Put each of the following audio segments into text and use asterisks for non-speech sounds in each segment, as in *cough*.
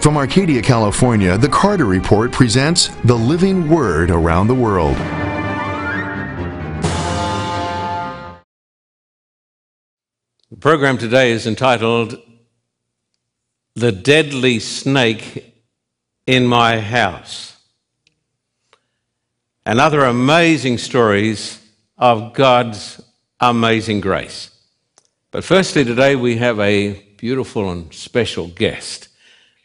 From Arcadia, California, the Carter Report presents the living word around the world. The program today is entitled The Deadly Snake in My House and other amazing stories of God's amazing grace. But firstly, today we have a beautiful and special guest.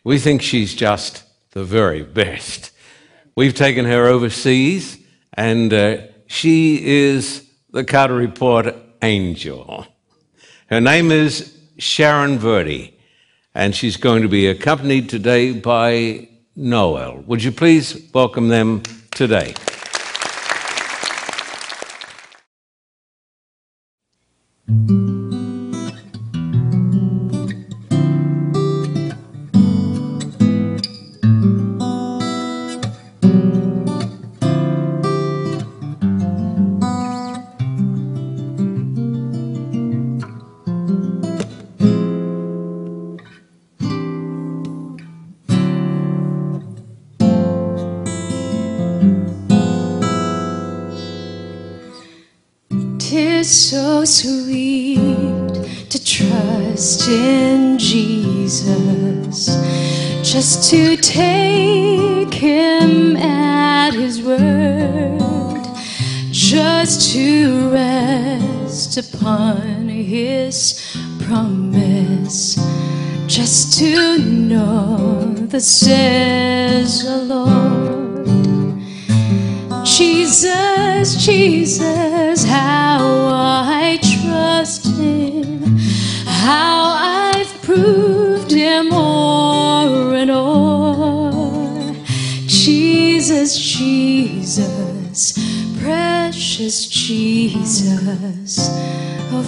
We think she's just the very best. We've taken her overseas, and uh, she is the Carter Report angel. Her name is Sharon Verdi, and she's going to be accompanied today by Noel. Would you please welcome them today? Promise, just to know that says the Lord. Jesus, Jesus, how I trust him, how I've proved him o'er and o'er. Jesus, Jesus, precious Jesus, for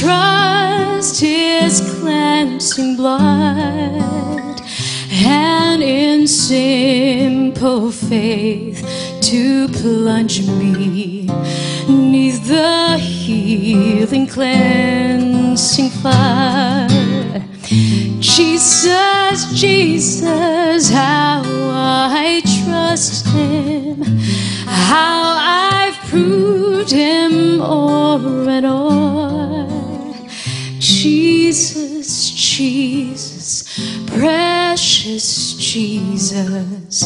trust His cleansing blood, and in simple faith to plunge me neath the healing cleansing flood. Jesus, Jesus, how I trust him, how I've proved him o'er and o'er. Jesus, Jesus, precious Jesus,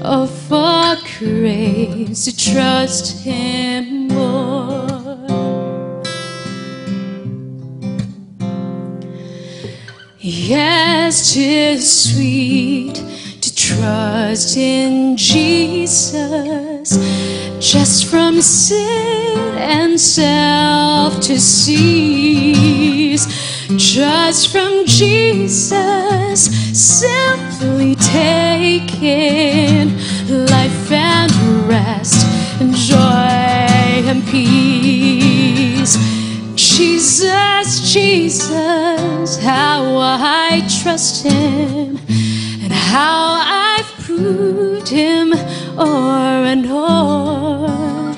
of for grace to trust him more. Yes, 'tis sweet trust in Jesus, just from sin and self to cease, just from Jesus, simply taking life and rest and joy and peace. Jesus, Jesus, how I trust him how I've proved him o'er and o'er.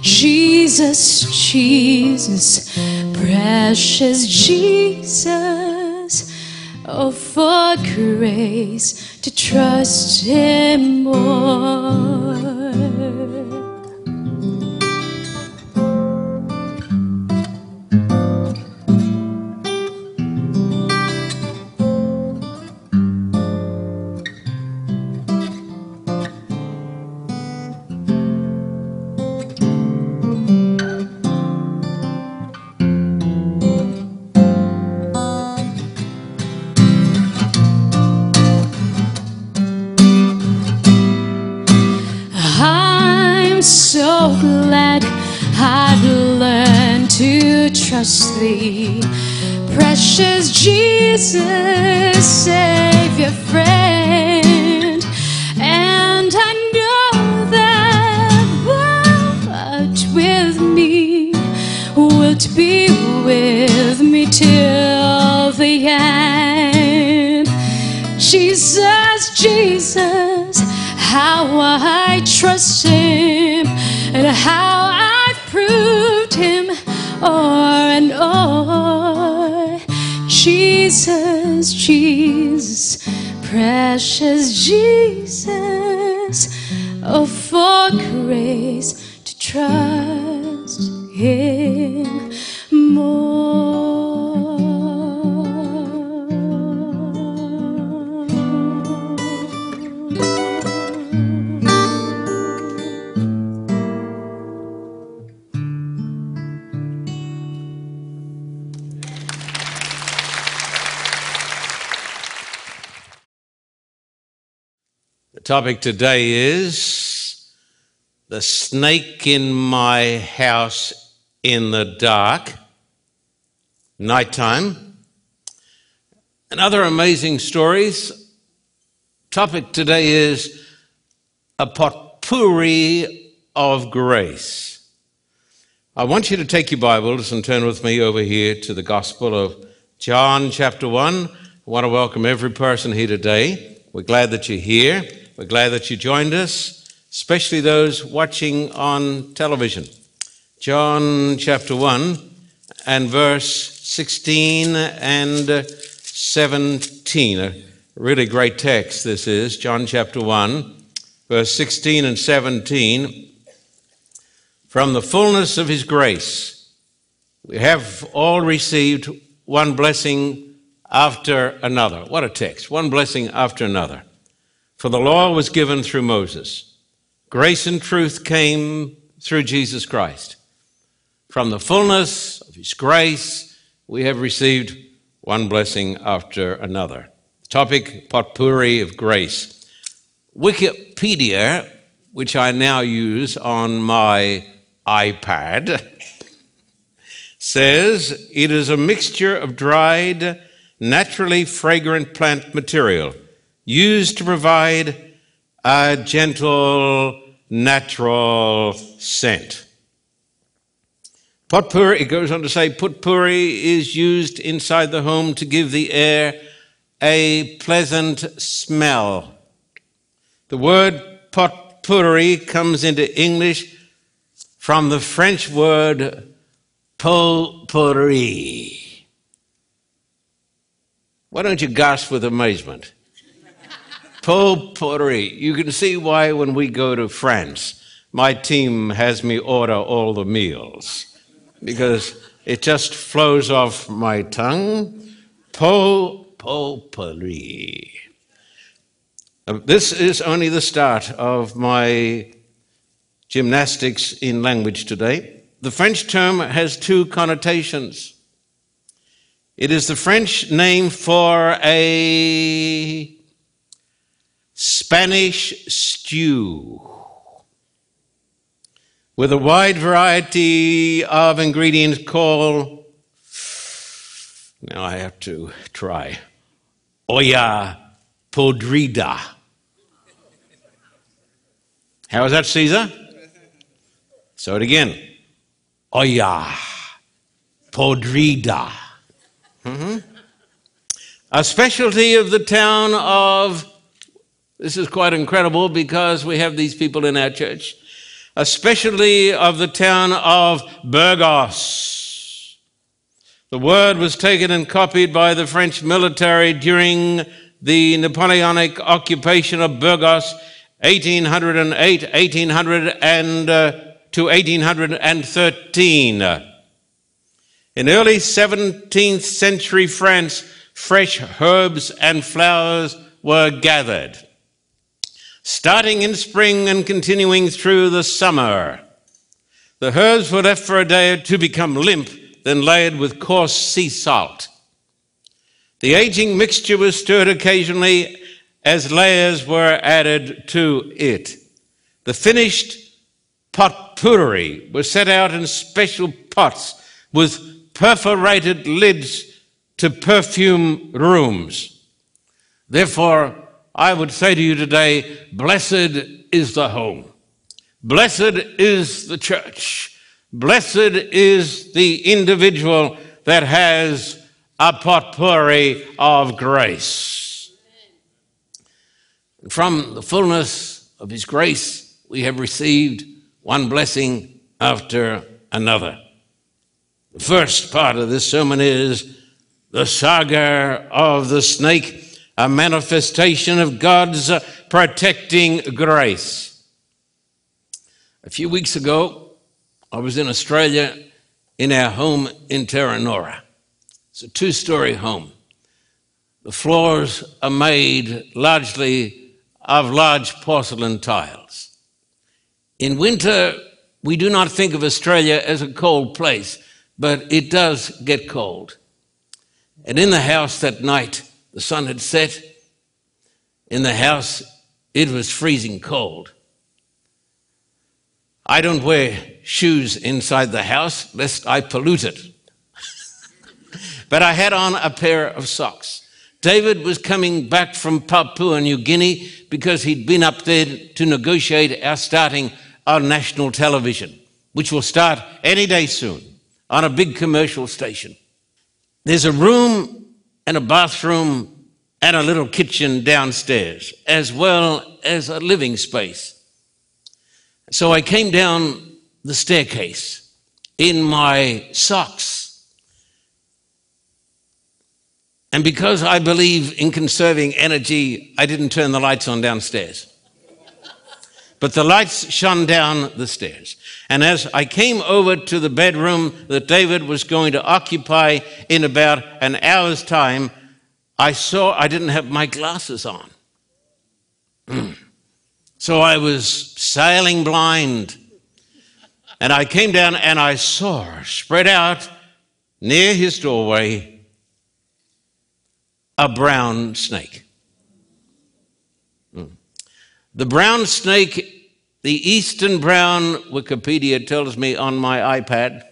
Jesus, Jesus, precious Jesus, oh, for grace to trust him more. trust thee. Precious Jesus, Savior, friend. And I know that thou with me, wilt be with me till the end. Jesus, Jesus, how I trust him and how I proved him. Oh, and. Jesus, Jesus, precious Jesus, oh, for grace to trust him more. Topic today is the snake in my house in the dark, nighttime, and other amazing stories. Topic today is a potpourri of grace. I want you to take your Bibles and turn with me over here to the Gospel of John, chapter 1. I want to welcome every person here today. We're glad that you're here. We're glad that you joined us, especially those watching on television. John chapter 1 and verse 16 and uh, 17. A really great text this is. John chapter 1, verse 16 and 17. From the fullness of his grace, we have all received one blessing after another. What a text. One blessing after another. For the law was given through Moses. Grace and truth came through Jesus Christ. From the fullness of his grace, we have received one blessing after another. Topic potpourri of grace. Wikipedia, which I now use on my iPad, *laughs* says it is a mixture of dried, naturally fragrant plant material used to provide a gentle, natural scent. Potpourri, it goes on to say, potpourri is used inside the home to give the air a pleasant smell. The word potpourri comes into English from the French word potpourri. Why don't you gasp with amazement? Potpourri. You can see why when we go to France, my team has me order all the meals because it just flows off my tongue. Po potpourri. Uh, This is only the start of my gymnastics in language today. The French term has two connotations. It is the French name for a Spanish stew with a wide variety of ingredients called, now I have to try, olla podrida. How is that, Caesar? So it again. Olla podrida. Mhm. A specialty of the town of, this is quite incredible because we have these people in our church, especially of the town of Burgos. The word was taken and copied by the French military during the Napoleonic occupation of Burgos, 1808, 1800 and, uh, to 1813. In early 17th century France, fresh herbs and flowers were gathered. Starting in spring and continuing through the summer, the herbs were left for a day to become limp, then layered with coarse sea salt. The aging mixture was stirred occasionally as layers were added to it. The finished potpourri was set out in special pots with perforated lids to perfume rooms. Therefore, I would say to you today, blessed is the home. Blessed is the church. Blessed is the individual that has a potpourri of grace. From the fullness of His grace, we have received one blessing after another. The first part of this sermon is the saga of the snake, a manifestation of God's uh, protecting grace. A few weeks ago, I was in Australia in our home in Terranora. It's a two story home. The floors are made largely of large porcelain tiles. In winter, we do not think of Australia as a cold place, but it does get cold. And in the house that night, the sun had set. In the house, it was freezing cold. I don't wear shoes inside the house lest I pollute it. *laughs* but I had on a pair of socks. David was coming back from Papua New Guinea because he'd been up there to negotiate our starting on national television, which will start any day soon on a big commercial station. There's a room and a bathroom and a little kitchen downstairs, as well as a living space. So I came down the staircase in my socks. And because I believe in conserving energy, I didn't turn the lights on downstairs. But the lights shone down the stairs. And as I came over to the bedroom that David was going to occupy in about an hour's time, I saw I didn't have my glasses on. Mm. So I was sailing blind. And I came down and I saw spread out near his doorway a brown snake. Hmm. The brown snake, the eastern brown, Wikipedia tells me on my iPad,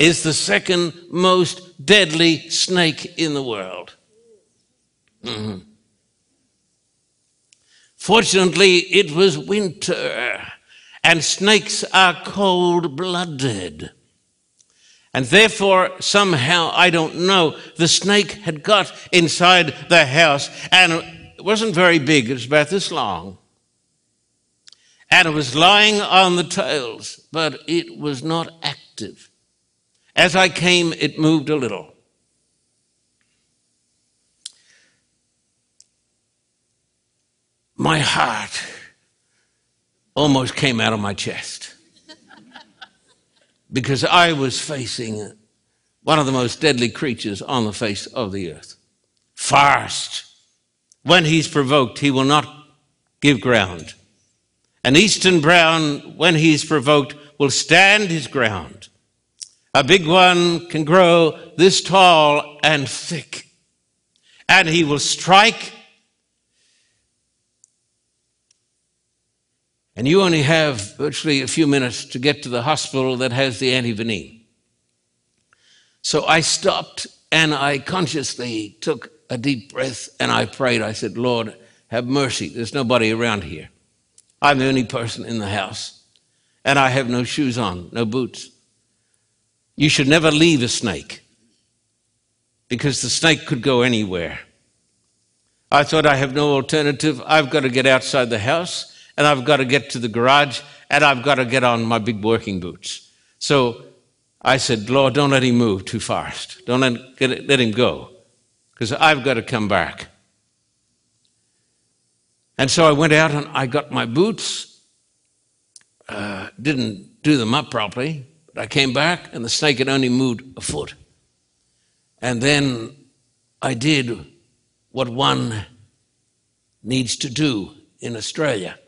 is the second most deadly snake in the world. Mm-hmm. Fortunately, it was winter, and snakes are cold blooded. And therefore, somehow, I don't know, the snake had got inside the house, and it wasn't very big, it was about this long. And it was lying on the tiles, but it was not active. As I came, it moved a little. my heart almost came out of my chest *laughs* because I was facing one of the most deadly creatures on the face of the earth. Fast. When he's provoked, he will not give ground. An eastern brown, when he's provoked, will stand his ground. A big one can grow this tall and thick, and he will strike and you only have virtually a few minutes to get to the hospital that has the antivenin. So I stopped and I consciously took a deep breath and I prayed. I said, Lord, have mercy. There's nobody around here. I'm the only person in the house. And I have no shoes on, no boots. You should never leave a snake because the snake could go anywhere. I thought I have no alternative. I've got to get outside the house and I've got to get to the garage and I've got to get on my big working boots. So I said, Lord, don't let him move too fast. Don't let, let him go because I've got to come back. And so I went out and I got my boots, uh, didn't do them up properly, but I came back and the snake had only moved a foot. And then I did what one needs to do in Australia.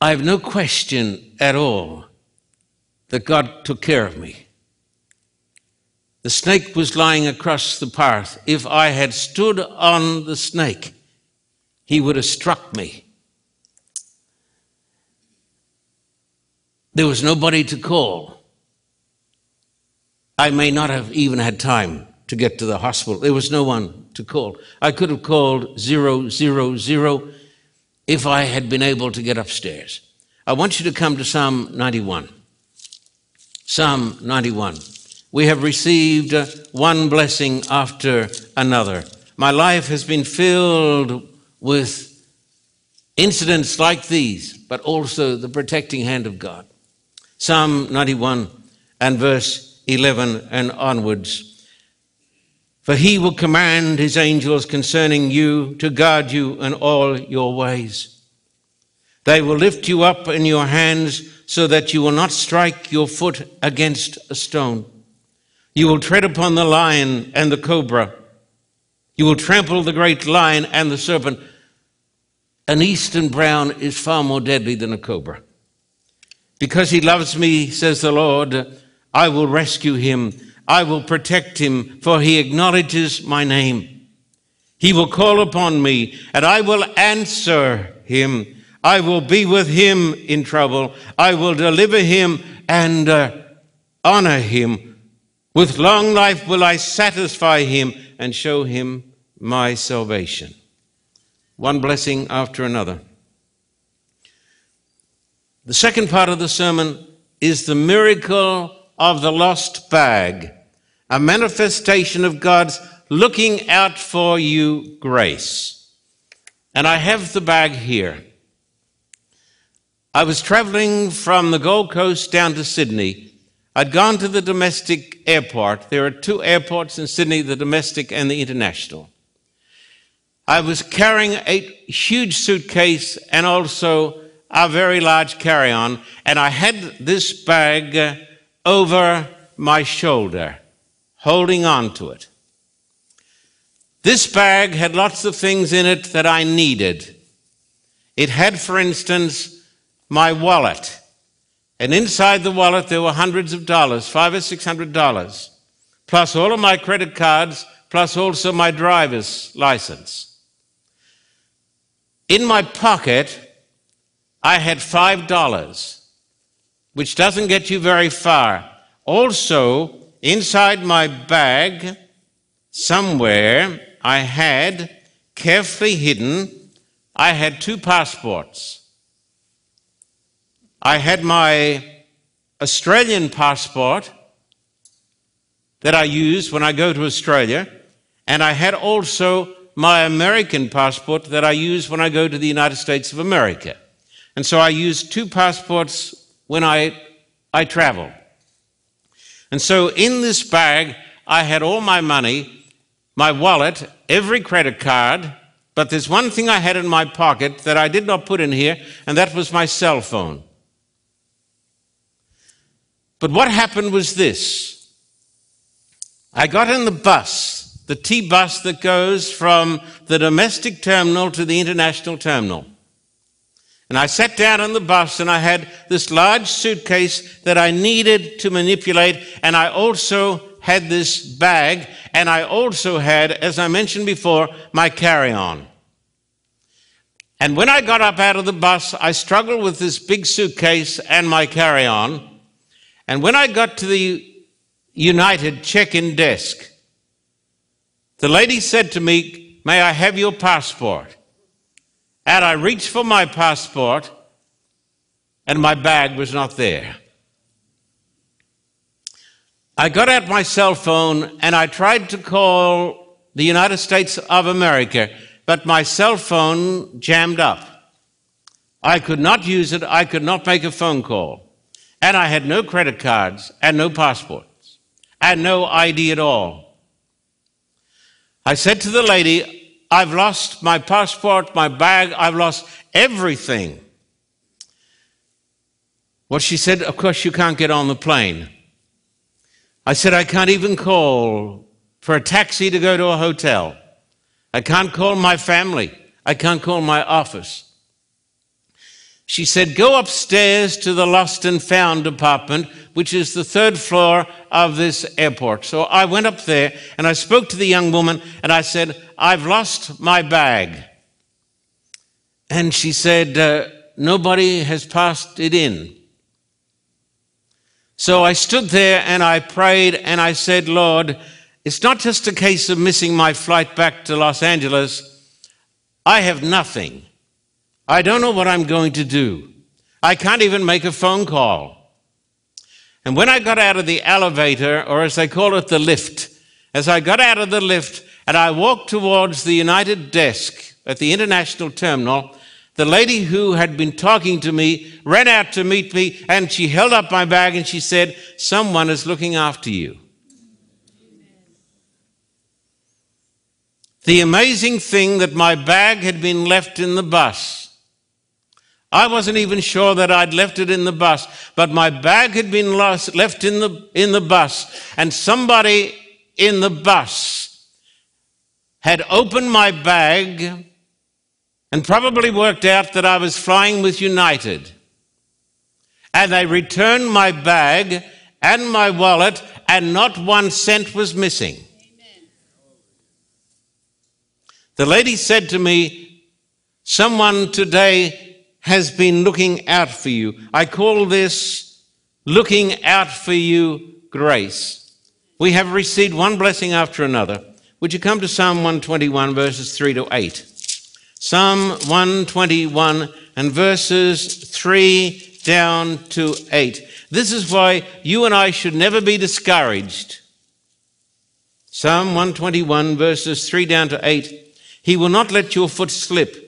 I have no question at all that God took care of me. The snake was lying across the path. If I had stood on the snake, he would have struck me. There was nobody to call. I may not have even had time to get to the hospital. There was no one to call. I could have called zero, zero, zero if I had been able to get upstairs. I want you to come to Psalm 91. Psalm 91. We have received one blessing after another. my life has been filled with incidents like these, but also the protecting hand of God. Psalm 91 and verse 11 and onwards. For he will command his angels concerning you to guard you in all your ways. They will lift you up in your hands so that you will not strike your foot against a stone. You will tread upon the lion and the cobra. You will trample the great lion and the serpent. An eastern brown is far more deadly than a cobra. Because he loves me, says the Lord, I will rescue him. I will protect him, for he acknowledges my name. He will call upon me, and I will answer him. I will be with him in trouble. I will deliver him and uh, honor him. With long life will I satisfy him and show him my salvation. One blessing after another. The second part of the sermon is the miracle of the lost bag, a manifestation of God's looking out for you grace. And I have the bag here. I was traveling from the Gold Coast down to Sydney. I'd gone to the domestic airport. There are two airports in Sydney the domestic and the international. I was carrying a huge suitcase and also a very large carry on, and I had this bag over my shoulder, holding on to it. This bag had lots of things in it that I needed. It had, for instance, my wallet. And inside the wallet, there were hundreds of dollars, five or six hundred dollars, plus all of my credit cards, plus also my driver's license. In my pocket, I had five dollars, which doesn't get you very far. Also, inside my bag, somewhere, I had carefully hidden, I had two passports. I had my Australian passport that I use when I go to Australia, and I had also my American passport that I use when I go to the United States of America. And so I use two passports when I, I travel. And so in this bag, I had all my money, my wallet, every credit card, but there's one thing I had in my pocket that I did not put in here, and that was my cell phone. But what happened was this I got in the bus, the T bus that goes from the domestic terminal to the international terminal. And I sat down on the bus and I had this large suitcase that I needed to manipulate. And I also had this bag. And I also had, as I mentioned before, my carry on. And when I got up out of the bus, I struggled with this big suitcase and my carry on. And when I got to the United check in desk, the lady said to me, May I have your passport? And I reached for my passport, and my bag was not there. I got out my cell phone and I tried to call the United States of America, but my cell phone jammed up. I could not use it, I could not make a phone call. And I had no credit cards and no passports and no ID at all. I said to the lady, I've lost my passport, my bag, I've lost everything. Well, she said, Of course, you can't get on the plane. I said, I can't even call for a taxi to go to a hotel. I can't call my family. I can't call my office. She said, Go upstairs to the lost and found department, which is the third floor of this airport. So I went up there and I spoke to the young woman and I said, I've lost my bag. And she said, uh, Nobody has passed it in. So I stood there and I prayed and I said, Lord, it's not just a case of missing my flight back to Los Angeles. I have nothing. I don't know what I'm going to do. I can't even make a phone call. And when I got out of the elevator, or as they call it, the lift, as I got out of the lift and I walked towards the United desk at the international terminal, the lady who had been talking to me ran out to meet me and she held up my bag and she said, Someone is looking after you. The amazing thing that my bag had been left in the bus. I wasn't even sure that I'd left it in the bus, but my bag had been lost, left in the, in the bus, and somebody in the bus had opened my bag and probably worked out that I was flying with United. And they returned my bag and my wallet, and not one cent was missing. Amen. The lady said to me, Someone today has been looking out for you. I call this looking out for you grace. We have received one blessing after another. Would you come to Psalm 121, verses 3 to 8? Psalm 121 and verses 3 down to 8. This is why you and I should never be discouraged. Psalm 121 verses 3 down to 8. He will not let your foot slip.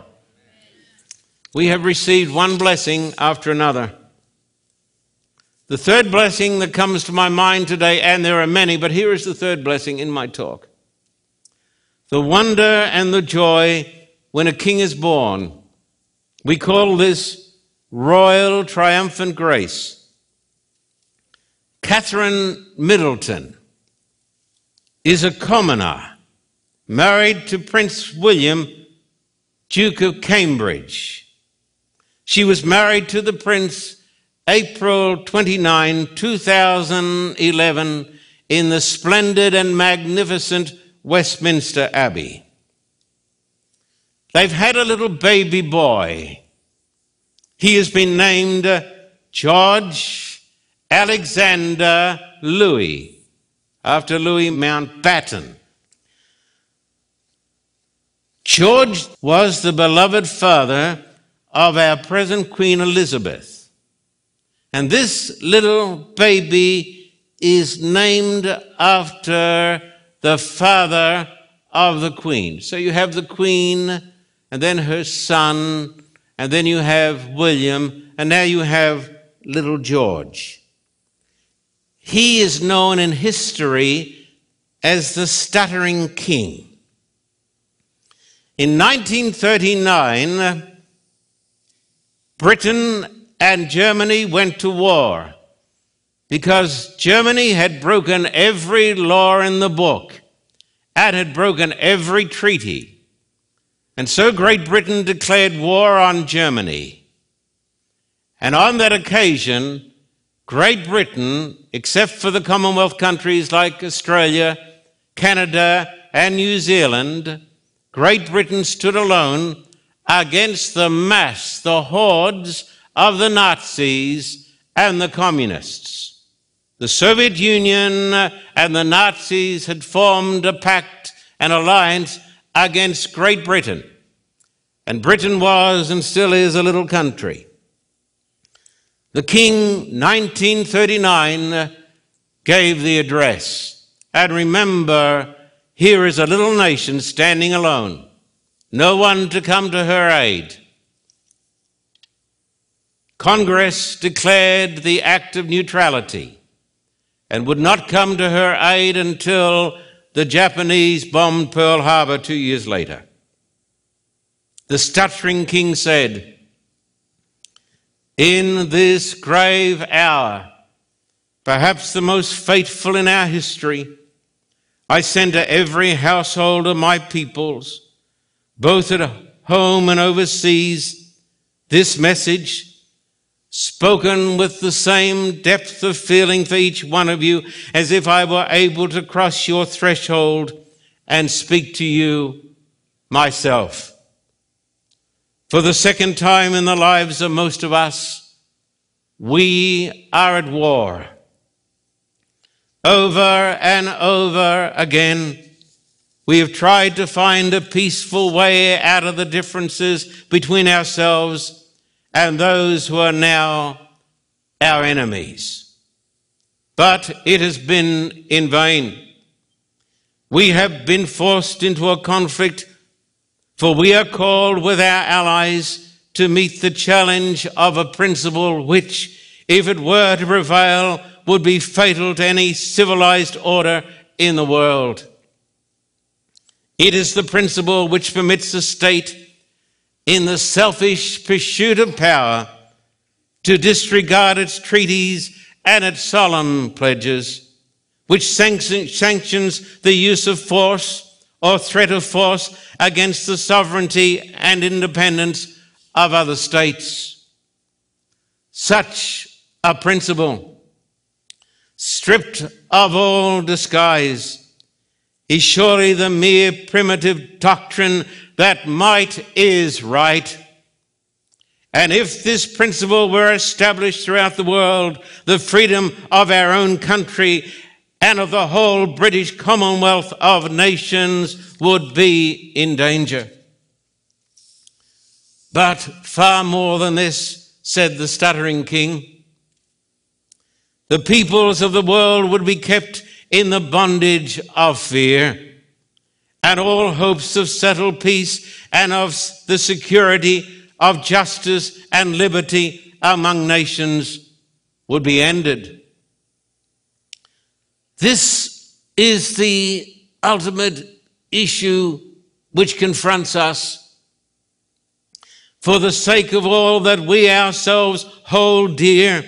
We have received one blessing after another. The third blessing that comes to my mind today, and there are many, but here is the third blessing in my talk the wonder and the joy when a king is born. We call this royal triumphant grace. Catherine Middleton is a commoner married to Prince William, Duke of Cambridge. She was married to the prince April 29, 2011, in the splendid and magnificent Westminster Abbey. They've had a little baby boy. He has been named uh, George Alexander Louis, after Louis Mountbatten. George was the beloved father of our present Queen Elizabeth. And this little baby is named after the father of the queen. So you have the queen, and then her son, and then you have William, and now you have little George. He is known in history as the stuttering king. In 1939, Britain and Germany went to war because Germany had broken every law in the book and had broken every treaty. And so Great Britain declared war on Germany. And on that occasion, Great Britain, except for the Commonwealth countries like Australia, Canada, and New Zealand, Great Britain stood alone against the mass, the hordes of the Nazis and the communists. The Soviet Union and the Nazis had formed a pact, an alliance against Great Britain. And Britain was and still is a little country. The King, 1939, gave the address. And remember, here is a little nation standing alone, no one to come to her aid. Congress declared the act of neutrality and would not come to her aid until the Japanese bombed Pearl Harbor two years later. The stuttering king said, In this grave hour, perhaps the most fateful in our history, I send to every household of my peoples, both at home and overseas, this message spoken with the same depth of feeling for each one of you as if I were able to cross your threshold and speak to you myself. For the second time in the lives of most of us, we are at war. Over and over again, we have tried to find a peaceful way out of the differences between ourselves and those who are now our enemies. But it has been in vain. We have been forced into a conflict, for we are called with our allies to meet the challenge of a principle which, if it were to prevail, would be fatal to any civilized order in the world. It is the principle which permits the state, in the selfish pursuit of power, to disregard its treaties and its solemn pledges, which sanctions the use of force or threat of force against the sovereignty and independence of other states. Such a principle, stripped of all disguise, is surely the mere primitive doctrine that might is right. And if this principle were established throughout the world, the freedom of our own country and of the whole British Commonwealth of nations would be in danger. But far more than this, said the stuttering king, the peoples of the world would be kept in the bondage of fear, and all hopes of settled peace and of the security of justice and liberty among nations would be ended. This is the ultimate issue which confronts us. For the sake of all that we ourselves hold dear,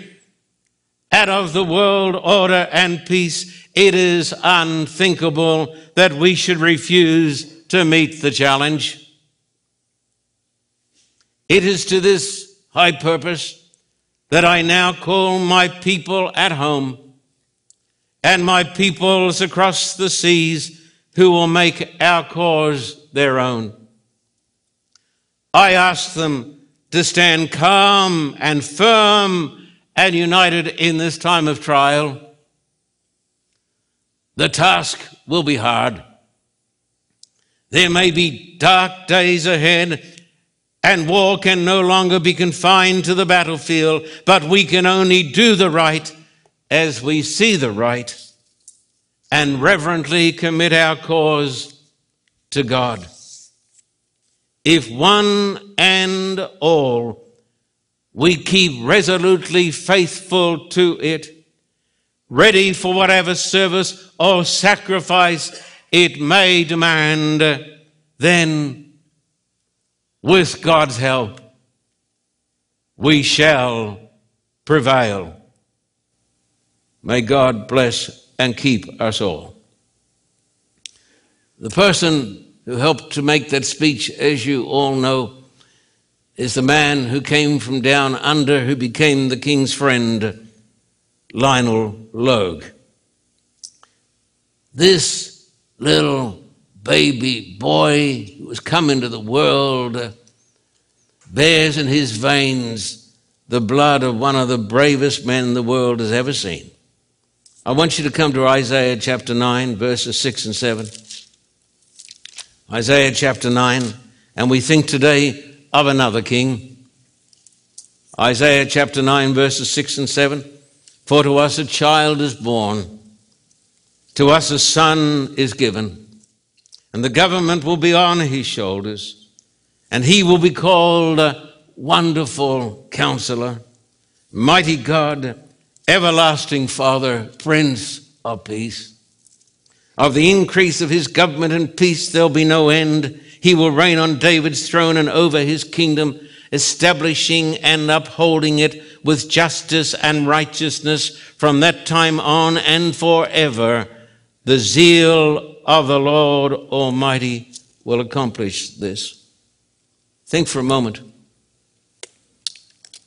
out of the world order and peace, it is unthinkable that we should refuse to meet the challenge. It is to this high purpose that I now call my people at home and my peoples across the seas who will make our cause their own. I ask them to stand calm and firm and united in this time of trial the task will be hard. There may be dark days ahead, and war can no longer be confined to the battlefield, but we can only do the right as we see the right and reverently commit our cause to God. If one and all we keep resolutely faithful to it, ready for whatever service or sacrifice it may demand, then with God's help, we shall prevail. May God bless and keep us all. The person who helped to make that speech, as you all know, is the man who came from down under, who became the king's friend Lionel Logue. This little baby boy who has come into the world bears in his veins the blood of one of the bravest men the world has ever seen. I want you to come to Isaiah chapter 9, verses 6 and 7. Isaiah chapter 9, and we think today of another king. Isaiah chapter 9, verses 6 and 7. For to us a child is born, to us a son is given, and the government will be on his shoulders, and he will be called a Wonderful Counselor, Mighty God, Everlasting Father, Prince of Peace. Of the increase of his government and peace there'll be no end. He will reign on David's throne and over his kingdom, establishing and upholding it with justice and righteousness from that time on and forever. The zeal of the Lord Almighty will accomplish this. Think for a moment.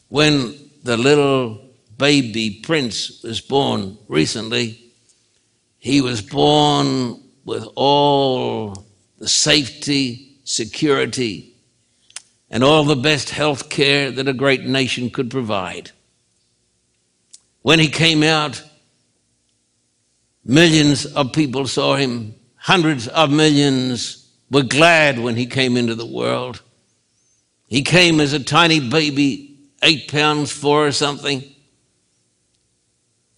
When the little baby prince was born recently, he was born with all the safety, security, and all the best health care that a great nation could provide. When he came out, millions of people saw him, hundreds of millions were glad when he came into the world. He came as a tiny baby, eight pounds four or something,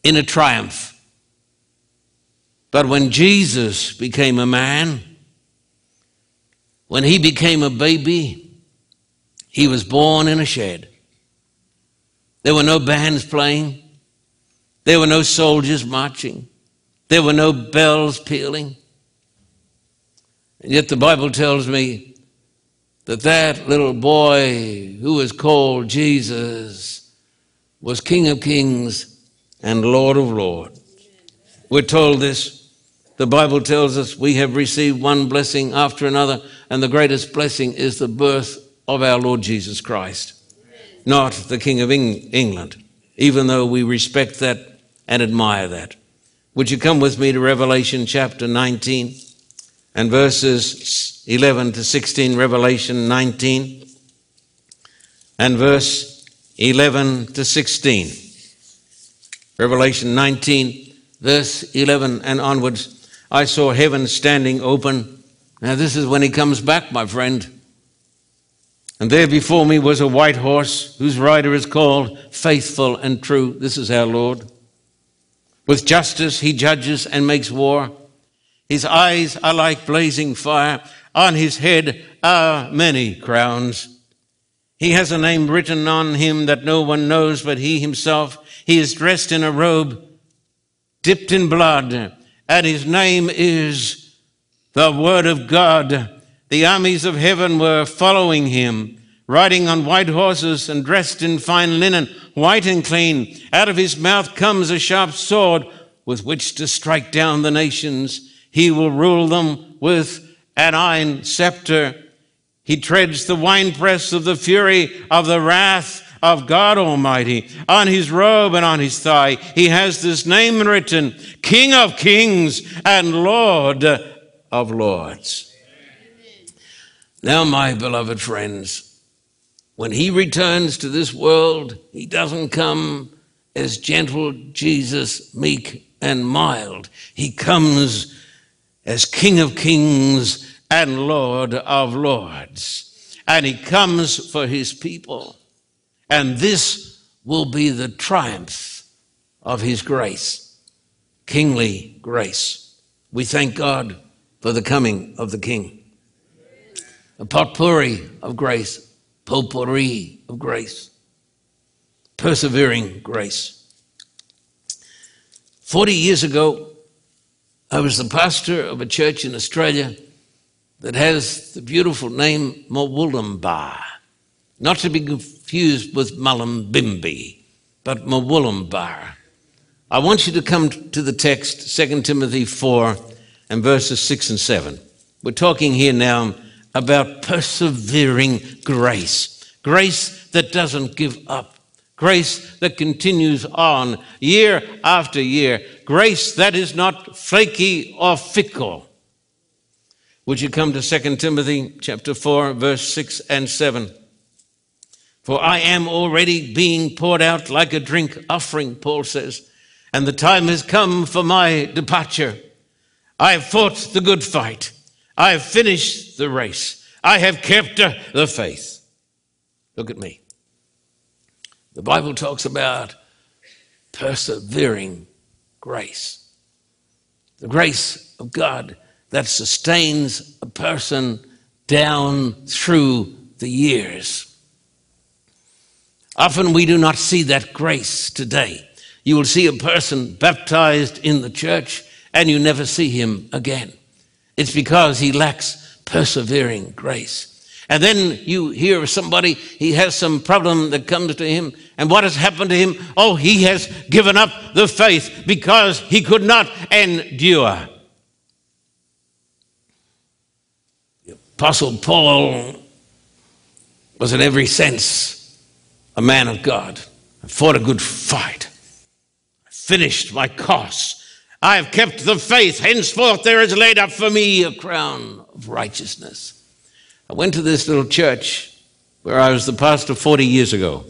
in a triumph. But when Jesus became a man, when he became a baby, he was born in a shed. There were no bands playing. There were no soldiers marching. There were no bells pealing. And yet the Bible tells me that that little boy who was called Jesus was King of Kings and Lord of Lords. We're told this. The Bible tells us we have received one blessing after another, and the greatest blessing is the birth of our Lord Jesus Christ, not the King of England, even though we respect that and admire that. Would you come with me to Revelation chapter 19 and verses 11 to 16? Revelation 19 and verse 11 to 16. Revelation 19, verse 11 and onwards. I saw heaven standing open. Now, this is when he comes back, my friend. And there before me was a white horse whose rider is called Faithful and True. This is our Lord. With justice he judges and makes war. His eyes are like blazing fire. On his head are many crowns. He has a name written on him that no one knows but he himself. He is dressed in a robe dipped in blood and his name is the Word of God. The armies of heaven were following him, riding on white horses and dressed in fine linen, white and clean. Out of his mouth comes a sharp sword with which to strike down the nations. He will rule them with an iron scepter. He treads the winepress of the fury of the wrath of God Almighty. On his robe and on his thigh, he has this name written King of Kings and Lord of Lords. Now, my beloved friends, when he returns to this world, he doesn't come as gentle Jesus, meek and mild. He comes as King of Kings and Lord of Lords. And he comes for his people. And this will be the triumph of His grace, kingly grace. We thank God for the coming of the King. A potpourri of grace, potpourri of grace, persevering grace. 40 years ago, I was the pastor of a church in Australia that has the beautiful name Murwillumbah. Not to be confused with Mullumbimby, but Murwillumbah. I want you to come to the text, 2 Timothy 4 and verses 6 and 7. We're talking here now about persevering grace. Grace that doesn't give up. Grace that continues on year after year. Grace that is not flaky or fickle. Would you come to 2 Timothy chapter 4 verse 6 and 7? For I am already being poured out like a drink offering, Paul says, and the time has come for my departure. I have fought the good fight. I have finished the race. I have kept the faith. Look at me. The Bible talks about persevering grace. The grace of God that sustains a person down through the years. Often we do not see that grace today. You will see a person baptized in the church and you never see him again. It's because he lacks persevering grace. And then you hear of somebody, he has some problem that comes to him. And what has happened to him? Oh, he has given up the faith because he could not endure. The Apostle Paul was in every sense a man of God. I fought a good fight. I finished my course. I have kept the faith. Henceforth there is laid up for me a crown of righteousness. I went to this little church where I was the pastor 40 years ago.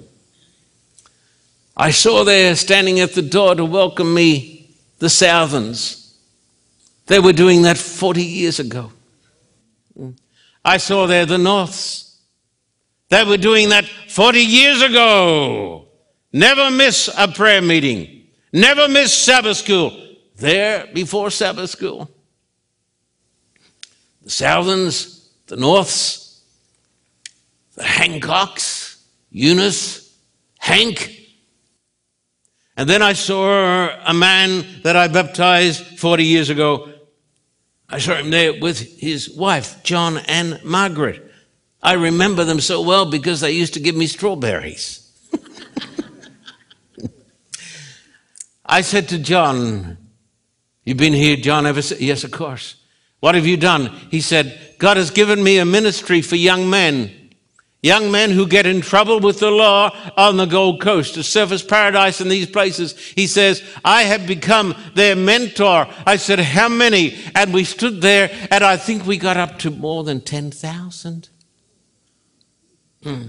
I saw there standing at the door to welcome me the Southerns. They were doing that 40 years ago. I saw there the Norths. They were doing that 40 years ago. Never miss a prayer meeting. Never miss Sabbath school. There before Sabbath school. The Southerns, the Norths, the Hancocks, Eunice, Hank, and then I saw a man that I baptized 40 years ago. I saw him there with his wife, John and Margaret. I remember them so well because they used to give me strawberries. *laughs* I said to John, You've been here, John, ever since? Yes, of course. What have you done? He said, God has given me a ministry for young men Young men who get in trouble with the law on the Gold Coast, to Surfers Paradise in these places. He says, I have become their mentor. I said, How many? And we stood there, and I think we got up to more than 10,000. Hmm.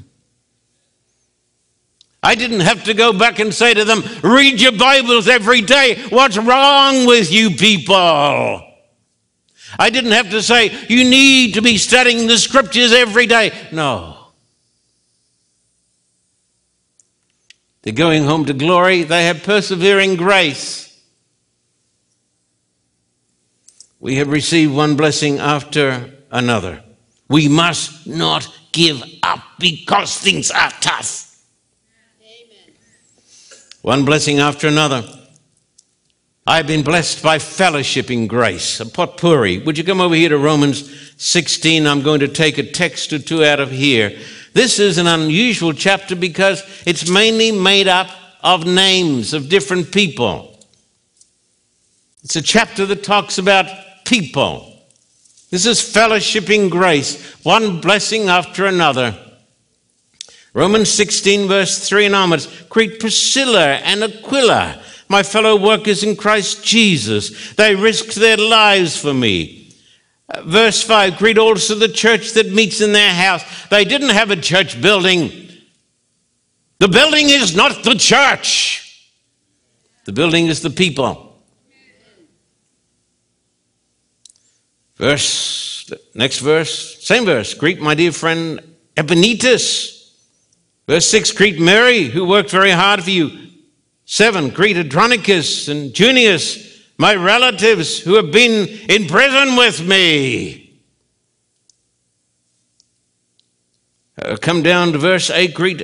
I didn't have to go back and say to them, Read your Bibles every day. What's wrong with you people? I didn't have to say, You need to be studying the scriptures every day. No. They're going home to glory. They have persevering grace. We have received one blessing after another. We must not give up because things are tough. One blessing after another. I've been blessed by fellowship in grace, a potpourri. Would you come over here to Romans 16? I'm going to take a text or two out of here. This is an unusual chapter because it's mainly made up of names of different people. It's a chapter that talks about people. This is fellowshipping grace, one blessing after another. Romans 16, verse 3 and onwards. Greet Priscilla and Aquila, my fellow workers in Christ Jesus. They risked their lives for me. Uh, verse 5 Greet also the church that meets in their house. They didn't have a church building. The building is not the church, the building is the people. Verse, next verse, same verse. Greet my dear friend Epaenetus. Verse 6 Greet Mary, who worked very hard for you. 7 Greet Andronicus and Junius my relatives who have been in prison with me. Uh, come down to verse 8, greet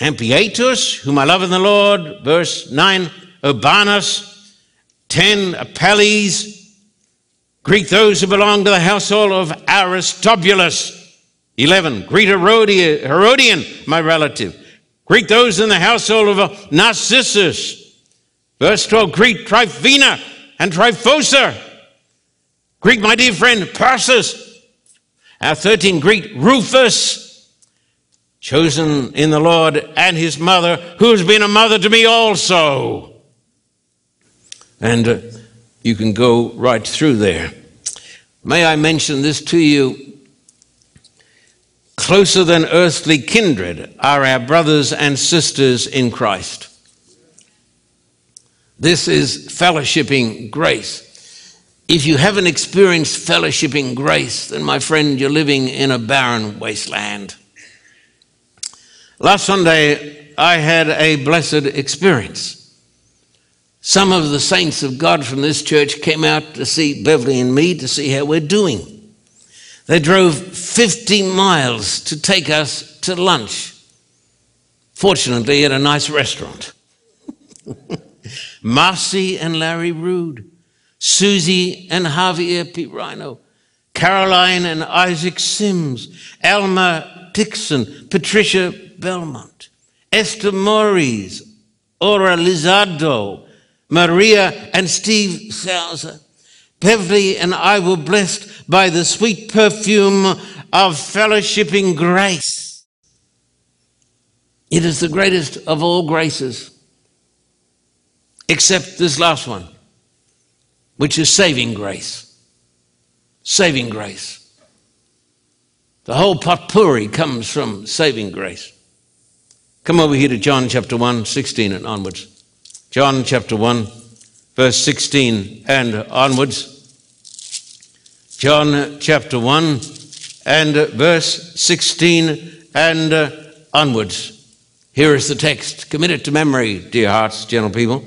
Ampliatus, whom I love in the Lord. Verse 9, Urbanus. 10, Apelles. Greet those who belong to the household of Aristobulus. 11, greet Herodion, my relative. Greet those in the household of Narcissus. Verse 12 Greet Tryphena and Tryphosa. Greet my dear friend Persis. Our 13 Greet Rufus, chosen in the Lord, and his mother, who has been a mother to me also. And uh, you can go right through there. May I mention this to you? Closer than earthly kindred are our brothers and sisters in Christ. This is fellowshipping grace. If you haven't experienced fellowshipping grace, then my friend, you're living in a barren wasteland. Last Sunday, I had a blessed experience. Some of the saints of God from this church came out to see Beverly and me to see how we're doing. They drove 50 miles to take us to lunch, fortunately, at a nice restaurant. *laughs* Marcy and Larry Rude, Susie and Javier Pirino, Caroline and Isaac Sims, Alma Dixon, Patricia Belmont, Esther Maurice, Ora Lizardo, Maria and Steve Salza. Beverly and I were blessed by the sweet perfume of fellowshipping grace. It is the greatest of all graces except this last one which is saving grace. Saving grace. The whole potpourri comes from saving grace. Come over here to John chapter 1, 16 and onwards. John chapter 1, verse 16 and onwards. John chapter 1 and verse 16 and uh, onwards. Here is the text. Commit it to memory, dear hearts, gentle people.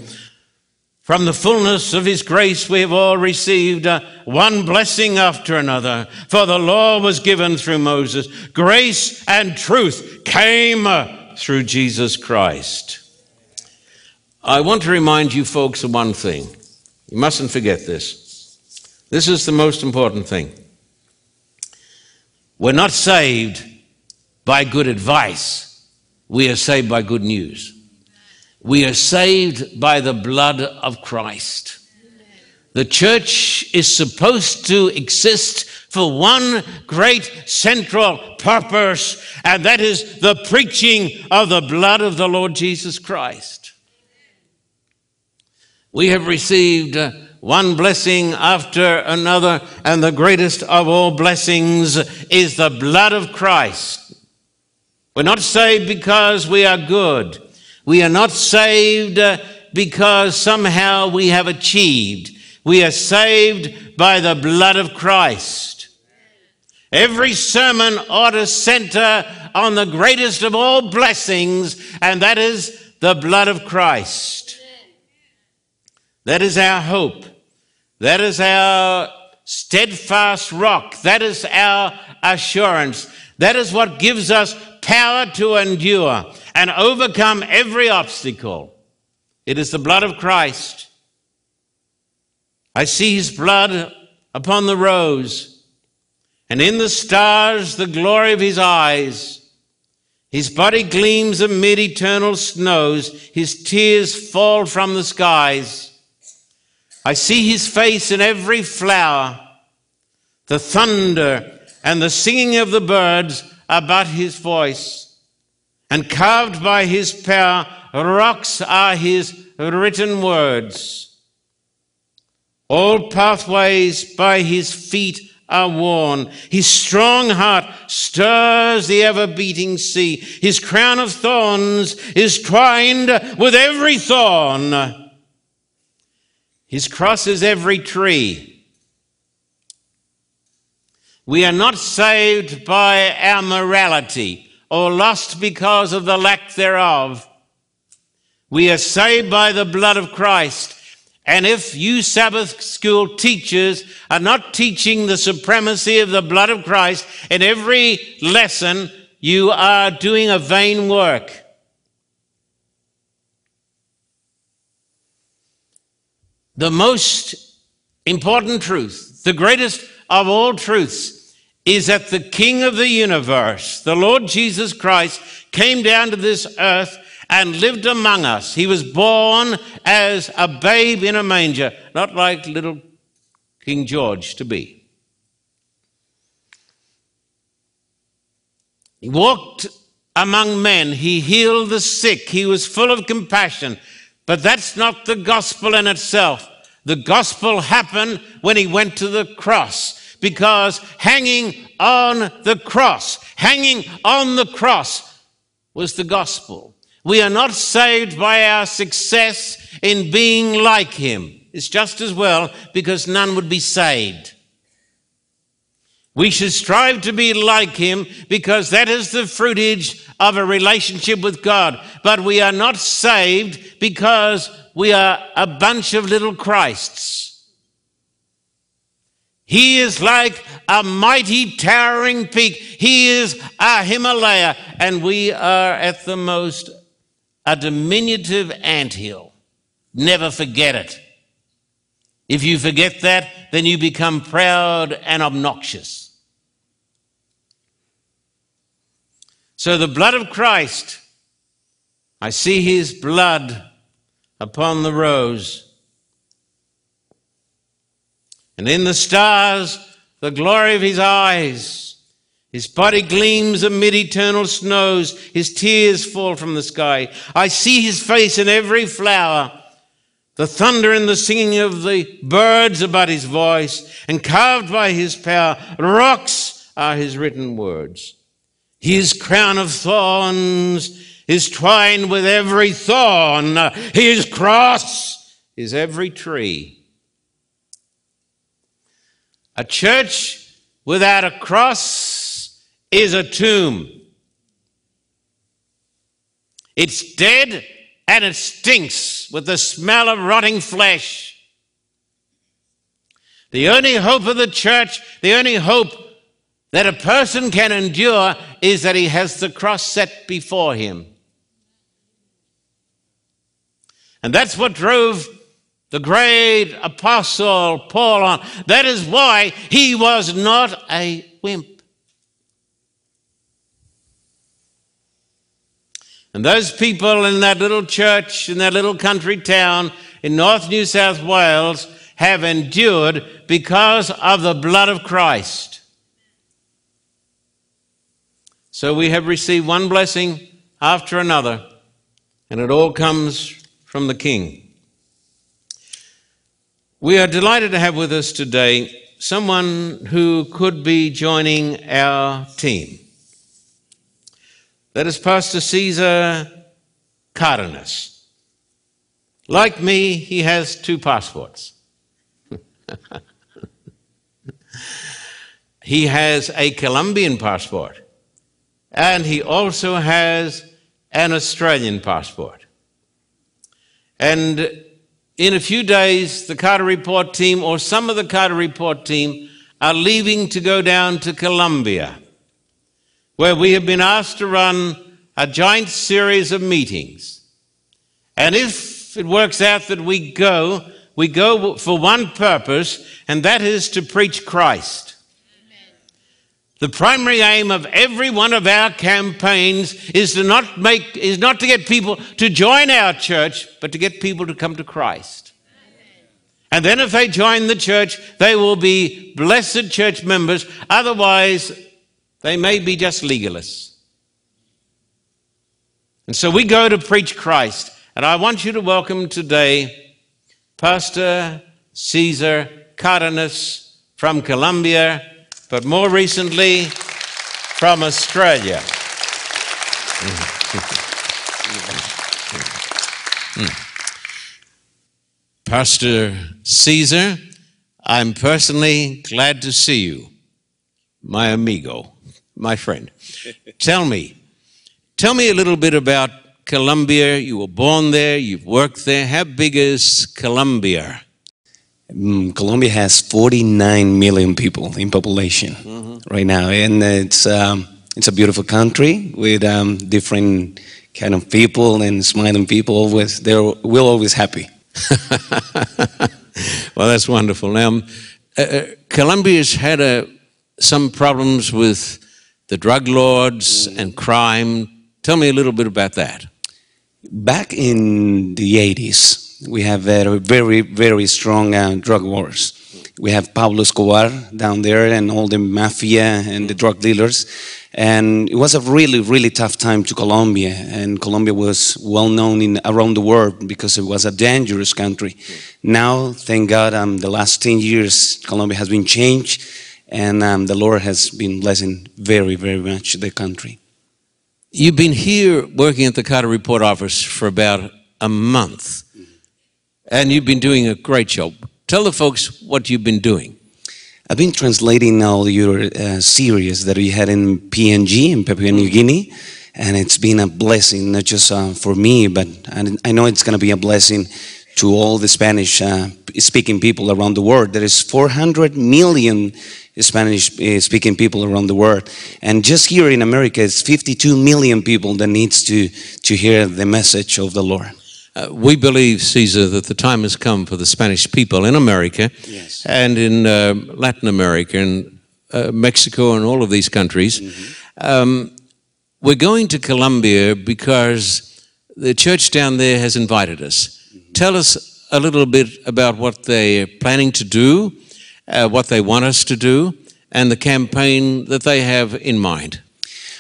From the fullness of his grace, we have all received uh, one blessing after another. For the law was given through Moses. Grace and truth came uh, through Jesus Christ. I want to remind you folks of one thing. You mustn't forget this. This is the most important thing. We're not saved by good advice. We are saved by good news. We are saved by the blood of Christ. The church is supposed to exist for one great central purpose, and that is the preaching of the blood of the Lord Jesus Christ. We have received uh, one blessing after another, and the greatest of all blessings is the blood of Christ. We're not saved because we are good. We are not saved uh, because somehow we have achieved. We are saved by the blood of Christ. Every sermon ought to center on the greatest of all blessings, and that is the blood of Christ. That is our hope. That is our steadfast rock. That is our assurance. That is what gives us power to endure and overcome every obstacle. It is the blood of Christ. I see his blood upon the rose, and in the stars the glory of his eyes. His body gleams amid eternal snows, his tears fall from the skies. I see his face in every flower, the thunder and the singing of the birds are but his voice and carved by his power, rocks are his written words. All pathways by his feet are worn. His strong heart stirs the ever beating sea. His crown of thorns is twined with every thorn. His cross is every tree. We are not saved by our morality or lost because of the lack thereof. We are saved by the blood of Christ. And if you Sabbath school teachers are not teaching the supremacy of the blood of Christ in every lesson, you are doing a vain work. The most important truth, the greatest of all truths, is that the King of the universe, the Lord Jesus Christ, came down to this earth and lived among us. He was born as a babe in a manger, not like little King George to be. He walked among men, he healed the sick, he was full of compassion. But that's not the gospel in itself. The gospel happened when he went to the cross because hanging on the cross, hanging on the cross was the gospel. We are not saved by our success in being like him. It's just as well because none would be saved. We should strive to be like him because that is the fruitage of a relationship with God. But we are not saved because we are a bunch of little Christs. He is like a mighty towering peak. He is a Himalaya, and we are at the most a diminutive anthill. Never forget it. If you forget that, then you become proud and obnoxious. So the blood of Christ, I see his blood upon the rose. And in the stars, the glory of his eyes. His body gleams amid eternal snows. His tears fall from the sky. I see his face in every flower, the thunder and the singing of the birds about his voice, and carved by his power, rocks are his written words. His crown of thorns is twined with every thorn, his cross is every tree. A church without a cross is a tomb. It's dead and it stinks with the smell of rotting flesh. The only hope of the church, the only hope that a person can endure is that he has the cross set before him. And that's what drove the great apostle Paul on. That is why he was not a wimp. And those people in that little church, in that little country town in North New South Wales, have endured because of the blood of Christ. So we have received one blessing after another, and it all comes from the King. We are delighted to have with us today someone who could be joining our team. That is Pastor Caesar Cardenas. Like me, he has two passports. *laughs* he has a Colombian passport, and he also has an Australian passport. And in a few days, the Carter Report team, or some of the Carter Report team, are leaving to go down to Colombia where we have been asked to run a joint series of meetings. And if it works out that we go, we go for one purpose, and that is to preach Christ. The primary aim of every one of our campaigns is to not make is not to get people to join our church, but to get people to come to Christ. And then if they join the church, they will be blessed church members. Otherwise, they may be just legalists. And so we go to preach Christ. And I want you to welcome today Pastor Caesar Cardenas from Colombia, but more recently from Australia. Pastor Caesar, I'm personally glad to see you, my amigo my friend. *laughs* tell me, tell me a little bit about Colombia. You were born there, you've worked there. How big is Colombia? Um, Colombia has 49 million people in population mm-hmm. right now, and it's um, it's a beautiful country with um, different kind of people and smiling people. Always, they're we're always happy. *laughs* well, that's wonderful. Now, um, uh, uh, Colombia's had a, some problems with the drug lords and crime. Tell me a little bit about that. Back in the 80s, we have very, very, strong uh, drug wars. We have Pablo Escobar down there and all the mafia and the drug dealers. And it was a really, really tough time to Colombia. And Colombia was well known in, around the world because it was a dangerous country. Now, thank God, um, the last 10 years, Colombia has been changed and um, the Lord has been blessing very, very much the country. You've been here working at the Carter Report office for about a month, and you've been doing a great job. Tell the folks what you've been doing. I've been translating all your uh, series that we had in PNG in Papua New Guinea, and it's been a blessing, not just uh, for me, but I know it's going to be a blessing to all the Spanish uh, speaking people around the world. There is 400 million Spanish uh, speaking people around the world. And just here in America, it's 52 million people that needs to, to hear the message of the Lord. Uh, we believe, Caesar, that the time has come for the Spanish people in America yes. and in uh, Latin America and uh, Mexico and all of these countries. Mm-hmm. Um, we're going to Colombia because the church down there has invited us. Mm-hmm. Tell us a little bit about what they're planning to do uh, what they want us to do, and the campaign that they have in mind.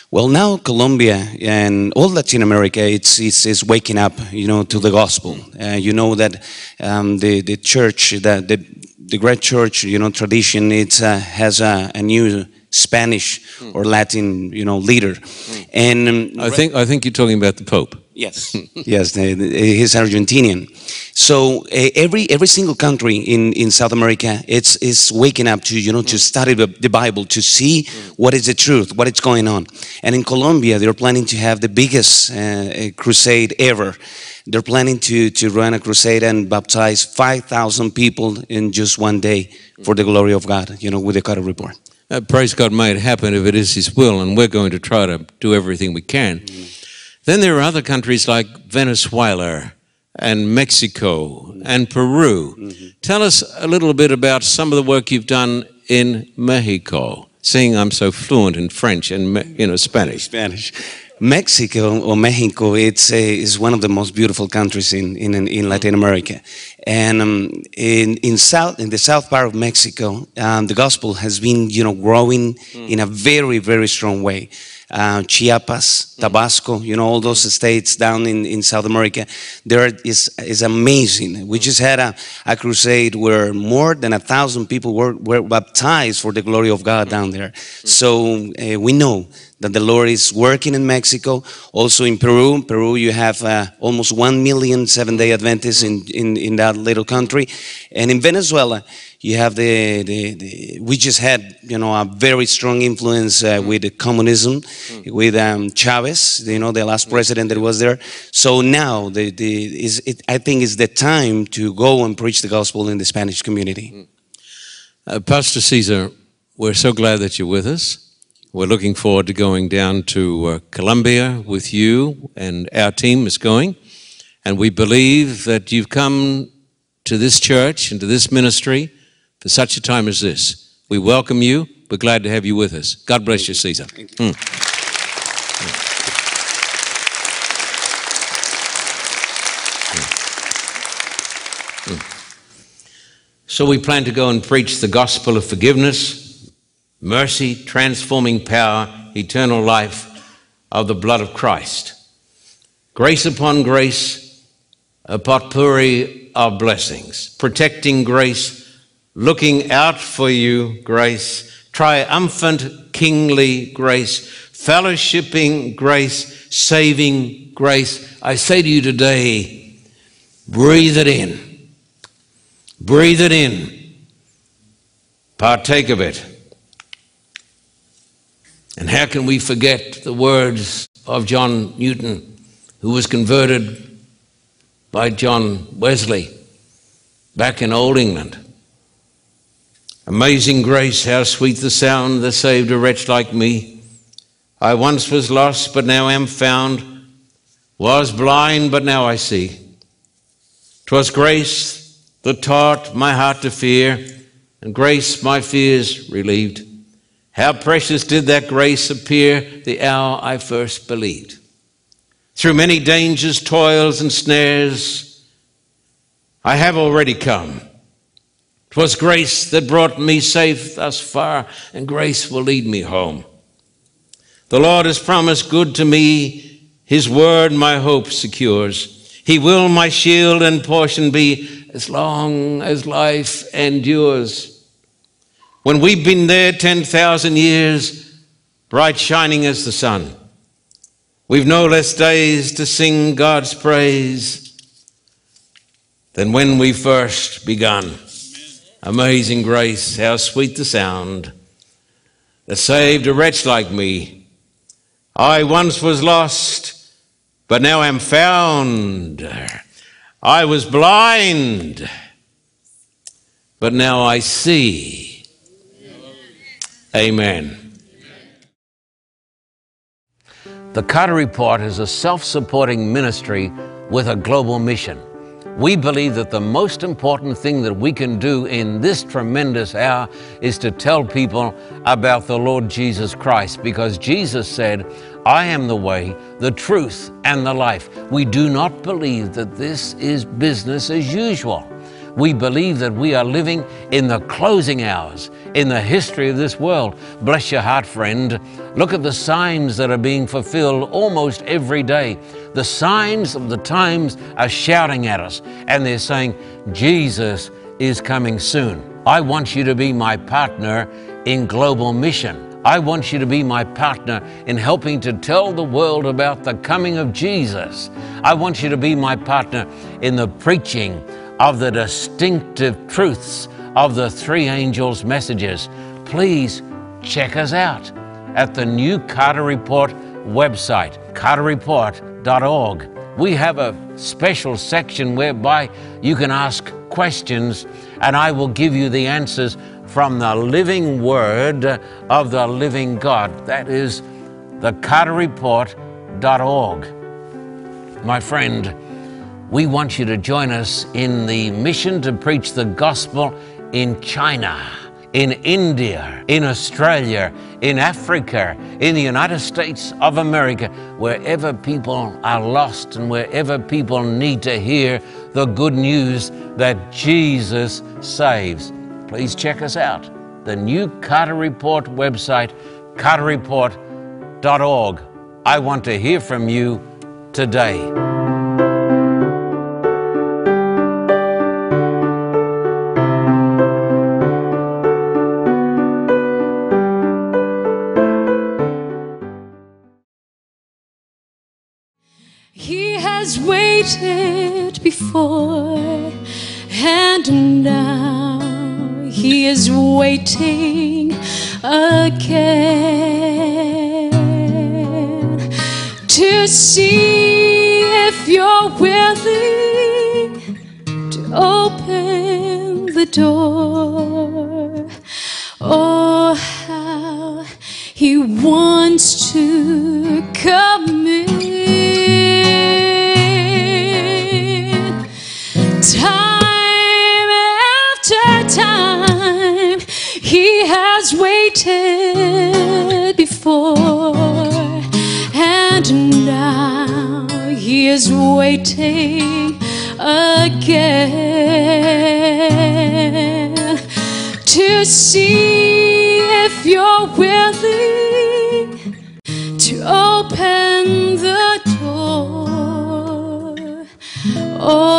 Well, now Colombia and all Latin America, it's, it's, it's waking up, you know, to the gospel. Uh, you know that um, the, the church, the, the, the great church, you know, tradition, it uh, has a, a new Spanish or Latin, you know, leader. And um, I think, I think you're talking about the Pope. Yes, *laughs* yes, the, the, he's Argentinian. So uh, every every single country in, in South America, it's is waking up to you know to study the, the Bible to see what is the truth, what is going on. And in Colombia, they're planning to have the biggest uh, crusade ever. They're planning to to run a crusade and baptize five thousand people in just one day for the glory of God. You know, with the Carter report. Uh, praise God, may it happen if it is His will, and we're going to try to do everything we can. Then there are other countries like Venezuela and Mexico and Peru. Tell us a little bit about some of the work you've done in Mexico, seeing I'm so fluent in French and you know Spanish. Spanish. Mexico or Mexico, it's a, is one of the most beautiful countries in, in, in Latin America. And um, in, in, south, in the south part of Mexico, um, the gospel has been you know, growing in a very, very strong way. Uh, Chiapas, Tabasco, you know, all those states down in, in South America, there is, is amazing. We just had a, a crusade where more than a thousand people were, were baptized for the glory of God down there. So uh, we know that the Lord is working in Mexico, also in Peru. Peru, you have uh, almost 1 million seven day Adventists in, in, in that little country. And in Venezuela, you have the, the, the we just had, you know, a very strong influence uh, with the communism, with um, Chavez, you know, the last president that was there. So now, the, the, is, it, I think it's the time to go and preach the gospel in the Spanish community. Uh, Pastor Caesar, we're so glad that you're with us. We're looking forward to going down to uh, Colombia with you, and our team is going. And we believe that you've come to this church and to this ministry for such a time as this. We welcome you. We're glad to have you with us. God bless you, Caesar. Mm. So we plan to go and preach the gospel of forgiveness, mercy, transforming power, eternal life of the blood of Christ. Grace upon grace, a potpourri of blessings, protecting grace, looking out for you, grace, triumphant kingly grace, fellowshipping grace, saving grace. I say to you today, breathe it in. Breathe it in. Partake of it. And how can we forget the words of John Newton, who was converted by John Wesley back in Old England? Amazing grace, how sweet the sound that saved a wretch like me. I once was lost, but now am found, was blind, but now I see. 'Twas grace that taught my heart to fear, and grace my fears relieved. How precious did that grace appear the hour I first believed. Through many dangers, toils, and snares, I have already come. 'Twas grace that brought me safe thus far, and grace will lead me home. The Lord has promised good to me, His word my hope secures. He will my shield and portion be as long as life endures. When we've been there 10,000 years, bright shining as the sun, we've no less days to sing God's praise than when we first begun. Amazing grace, how sweet the sound that saved a wretch like me. I once was lost, but now am found. I was blind, but now I see. Amen. The Carter Report is a self supporting ministry with a global mission. We believe that the most important thing that we can do in this tremendous hour is to tell people about the Lord Jesus Christ because Jesus said, I am the way, the truth, and the life. We do not believe that this is business as usual. We believe that we are living in the closing hours in the history of this world. Bless your heart, friend. Look at the signs that are being fulfilled almost every day. The signs of the times are shouting at us, and they're saying, Jesus is coming soon. I want you to be my partner in global mission. I want you to be my partner in helping to tell the world about the coming of Jesus. I want you to be my partner in the preaching of the distinctive truths of the three angels' messages. Please check us out at the new Carter Report website, We have a special section whereby you can ask questions and I will give you the answers from the living word of the living God. That is the carterreport.org. My friend, we want you to join us in the mission to preach the gospel in China, in India, in Australia, in Africa, in the United States of America, wherever people are lost and wherever people need to hear the good news that Jesus saves please check us out. The new Carter Report website, carterreport.org. I want to hear from you today. Has waited before and now he is waiting again to see if you're willing to open the door. Has waited before, and now he is waiting again to see if you're willing to open the door. Oh,